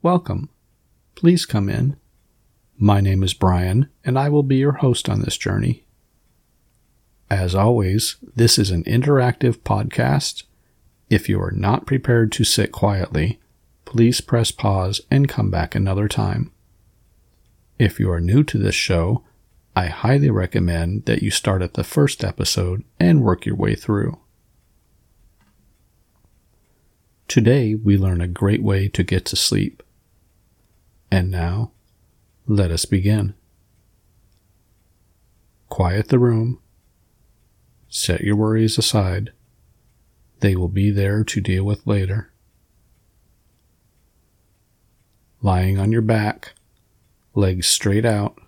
Welcome. Please come in. My name is Brian, and I will be your host on this journey. As always, this is an interactive podcast. If you are not prepared to sit quietly, please press pause and come back another time. If you are new to this show, I highly recommend that you start at the first episode and work your way through. Today, we learn a great way to get to sleep. And now, let us begin. Quiet the room. Set your worries aside. They will be there to deal with later. Lying on your back, legs straight out,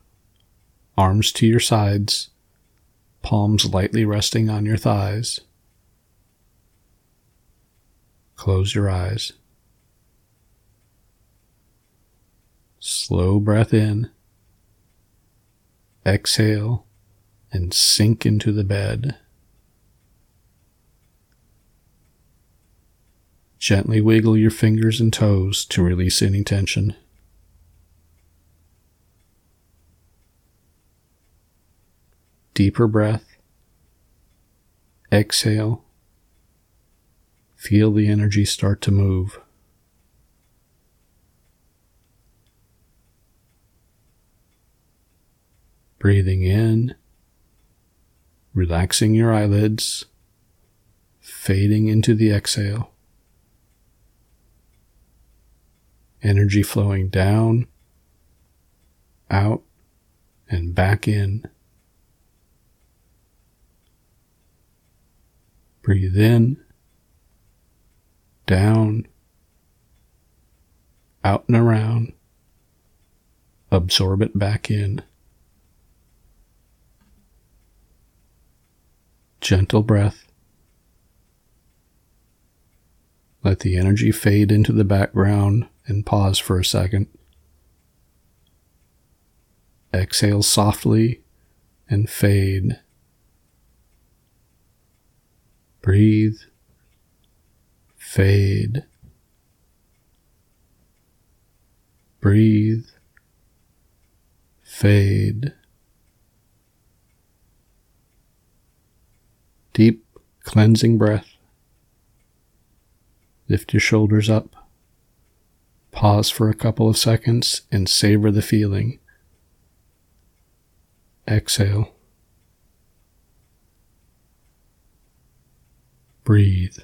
arms to your sides, palms lightly resting on your thighs. Close your eyes. Slow breath in. Exhale and sink into the bed. Gently wiggle your fingers and toes to release any tension. Deeper breath. Exhale. Feel the energy start to move. Breathing in, relaxing your eyelids, fading into the exhale. Energy flowing down, out, and back in. Breathe in, down, out and around. Absorb it back in. Gentle breath. Let the energy fade into the background and pause for a second. Exhale softly and fade. Breathe. Fade. Breathe. Fade. Deep cleansing breath. Lift your shoulders up. Pause for a couple of seconds and savor the feeling. Exhale. Breathe.